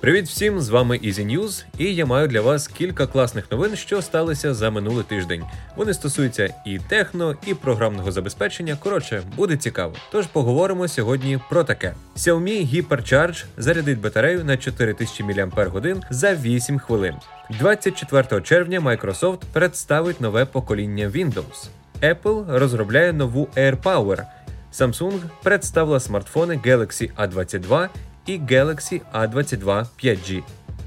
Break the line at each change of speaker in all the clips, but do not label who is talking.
Привіт всім! З вами Easy News, і я маю для вас кілька класних новин, що сталися за минулий тиждень. Вони стосуються і техно, і програмного забезпечення. Коротше, буде цікаво. Тож поговоримо сьогодні про таке: Xiaomi HyperCharge зарядить батарею на 4000 мАч за 8 хвилин. 24 червня Microsoft представить нове покоління Windows. Apple розробляє нову AirPower. Samsung представила смартфони Galaxy A22 і Galaxy A22 5G.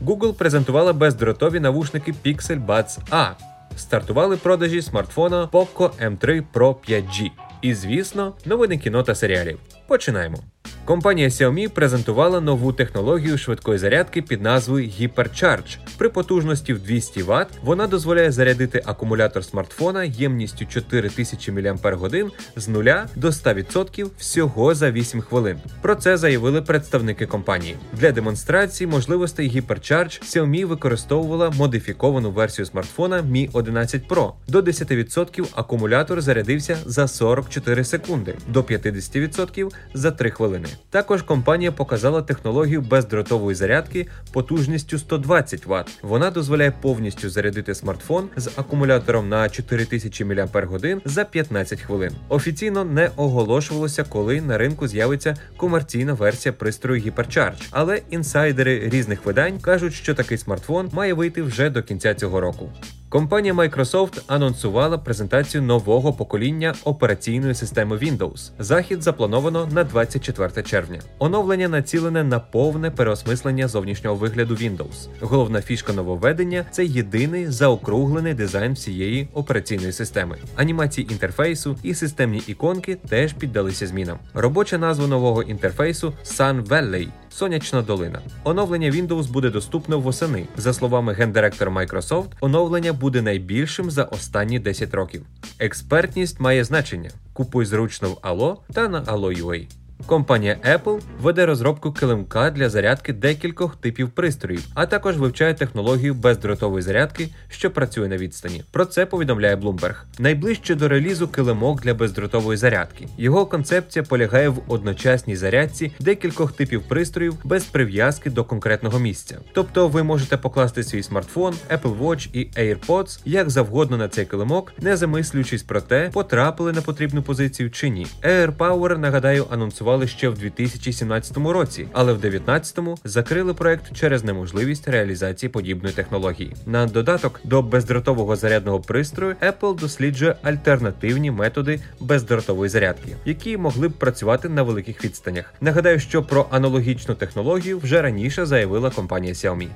Google презентувала бездротові навушники Pixel Buds A. Стартували продажі смартфона Poco M3 Pro 5G. І, звісно, новини кіно та серіалів. Починаємо. Компанія Xiaomi презентувала нову технологію швидкої зарядки під назвою HyperCharge. При потужності в 200 Вт вона дозволяє зарядити акумулятор смартфона ємністю 4000 мАч з 0 до 100% всього за 8 хвилин. Про це заявили представники компанії. Для демонстрації можливостей HyperCharge Xiaomi використовувала модифіковану версію смартфона Mi 11 Pro. До 10% акумулятор зарядився за 44 секунди, до 50% за 3 хвилини. Також компанія показала технологію бездротової зарядки потужністю 120 Вт. Вона дозволяє повністю зарядити смартфон з акумулятором на 4000 мАч за 15 хвилин. Офіційно не оголошувалося, коли на ринку з'явиться комерційна версія пристрою HyperCharge, але інсайдери різних видань кажуть, що такий смартфон має вийти вже до кінця цього року. Компанія Microsoft анонсувала презентацію нового покоління операційної системи Windows. Захід заплановано на 24 червня. Оновлення націлене на повне переосмислення зовнішнього вигляду Windows. Головна фішка нововведення це єдиний заокруглений дизайн всієї операційної системи. Анімації інтерфейсу і системні іконки теж піддалися змінам. Робоча назва нового інтерфейсу Sun Valley Сонячна долина. Оновлення Windows буде доступно восени. За словами гендиректора Microsoft, оновлення буде найбільшим за останні 10 років. Експертність має значення. Купуй зручно в Allo та на Allo.ua. Компанія Apple веде розробку килимка для зарядки декількох типів пристроїв, а також вивчає технологію бездротової зарядки, що працює на відстані. Про це повідомляє Bloomberg. Найближче до релізу килимок для бездротової зарядки. Його концепція полягає в одночасній зарядці декількох типів пристроїв без прив'язки до конкретного місця. Тобто ви можете покласти свій смартфон, Apple Watch і AirPods як завгодно на цей килимок, не замислюючись про те, потрапили на потрібну позицію чи ні. AirPower, нагадаю, анонсував запропонували ще в 2017 році, але в 2019-му закрили проект через неможливість реалізації подібної технології. На додаток до бездротового зарядного пристрою Apple досліджує альтернативні методи бездротової зарядки, які могли б працювати на великих відстанях. Нагадаю, що про аналогічну технологію вже раніше заявила компанія Xiaomi.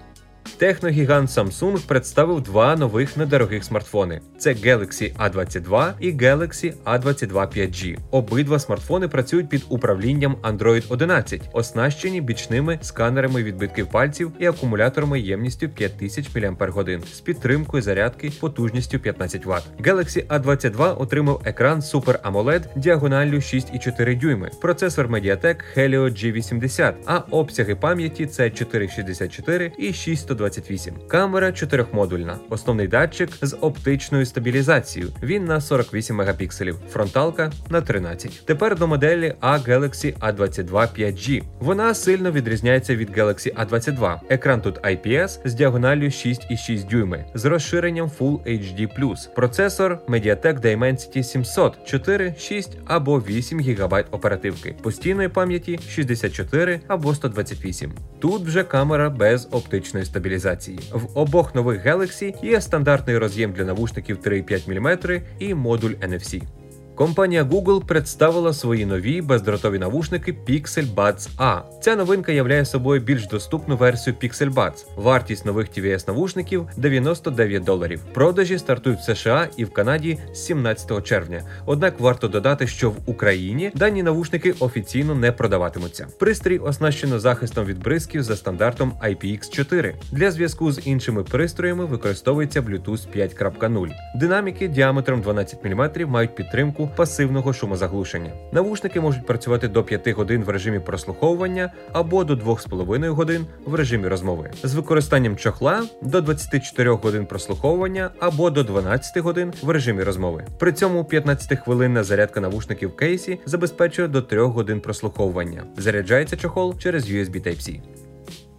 Техногігант Samsung представив два нових недорогих смартфони: це Galaxy A22 і Galaxy A22 5G. Обидва смартфони працюють під управлінням Android 11, оснащені бічними сканерами відбитків пальців і акумуляторами ємністю 5000 мАч з підтримкою зарядки потужністю 15 Вт. Galaxy A22 отримав екран Super AMOLED діагоналлю 6,4 дюйми, процесор Mediatek Helio G80, а обсяги пам'яті це 464 і 612 128. Камера чотирьохмодульна, основний датчик з оптичною стабілізацією. Він на 48 мегапікселів, фронталка на 13. Тепер до моделі A Galaxy A22 5G. Вона сильно відрізняється від Galaxy A22. Екран тут IPS з діагоналлю 6,6 дюйми з розширенням Full HD+. Процесор Mediatek Dimensity 700, 4, 6 або 8 ГБ оперативки, постійної пам'яті 64 або 128. Тут вже камера без оптичної стабілізації стабілізації. В обох нових Galaxy є стандартний роз'єм для навушників 3,5 мм і модуль NFC. Компанія Google представила свої нові бездротові навушники Pixel Buds A. Ця новинка являє собою більш доступну версію Pixel Buds. Вартість нових tvs навушників 99 доларів. Продажі стартують в США і в Канаді з 17 червня. Однак варто додати, що в Україні дані навушники офіційно не продаватимуться. Пристрій оснащено захистом від бризків за стандартом IPX4. Для зв'язку з іншими пристроями використовується Bluetooth 5.0. Динаміки діаметром 12 мм мають підтримку пасивного шумозаглушення. Навушники можуть працювати до 5 годин в режимі прослуховування або до 2,5 годин в режимі розмови, з використанням чохла до 24 годин прослуховування або до 12 годин в режимі розмови. При цьому 15-хвилинна зарядка навушників кейсі забезпечує до 3 годин прослуховування. Заряджається чохол через USB Type-C.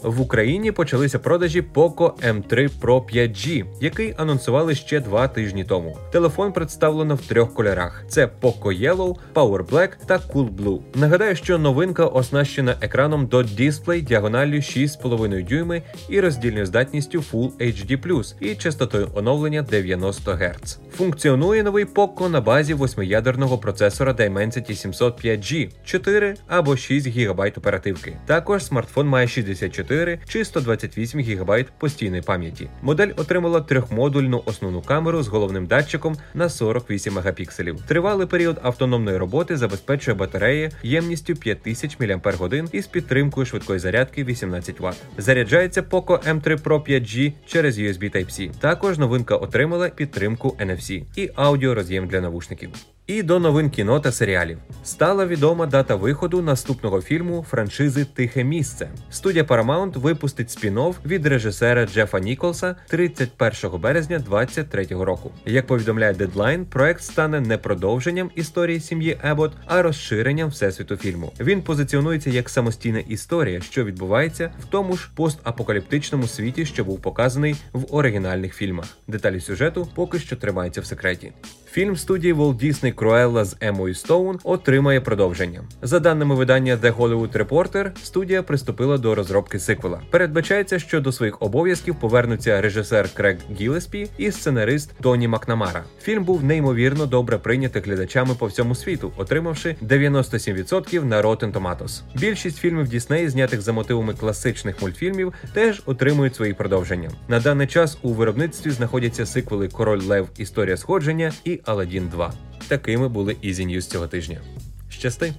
В Україні почалися продажі Poco M3 Pro 5G, який анонсували ще два тижні тому. Телефон представлено в трьох кольорах: це Poco Yellow, Power Black та Cool Blue. Нагадаю, що новинка оснащена екраном Dot Display діагоналлю 6,5 дюйми і роздільною здатністю Full HD+, і частотою оновлення 90 Гц. Функціонує новий Poco на базі восьмиядерного процесора Dimensity 705G, 4 або 6 ГБ оперативки. Також смартфон має 64 чи 128 ГБ постійної пам'яті. Модель отримала трьохмодульну основну камеру з головним датчиком на 48 мегапікселів. Тривалий період автономної роботи забезпечує батареї ємністю 5000 мАч із підтримкою швидкої зарядки 18 Вт. Заряджається Poco M3 Pro 5G через USB Type-C. Також новинка отримала підтримку NFC і аудіороз'єм для навушників. І до новин кіно та серіалів стала відома дата виходу наступного фільму франшизи Тихе місце. Студія Paramount випустить спін-офф від режисера Джефа Ніколса 31 березня 2023 року. Як повідомляє Deadline, проект стане не продовженням історії сім'ї Ебот, а розширенням всесвіту фільму. Він позиціонується як самостійна історія, що відбувається в тому ж постапокаліптичному світі, що був показаний в оригінальних фільмах. Деталі сюжету поки що тримаються в секреті. Фільм студії Walt Disney Cruella з Емою Стоун отримає продовження. За даними видання The Hollywood Reporter, студія приступила до розробки сиквела. Передбачається, що до своїх обов'язків повернуться режисер Крег Гілеспі і сценарист Тоні Макнамара. Фільм був неймовірно добре прийнятий глядачами по всьому світу, отримавши 97% на Rotten Tomatoes. Більшість фільмів Дісней, знятих за мотивами класичних мультфільмів, теж отримують свої продовження. На даний час у виробництві знаходяться сиквели Король Лев Історія сходження і Аладдін 2. Такими були Easy News цього тижня. Щасти!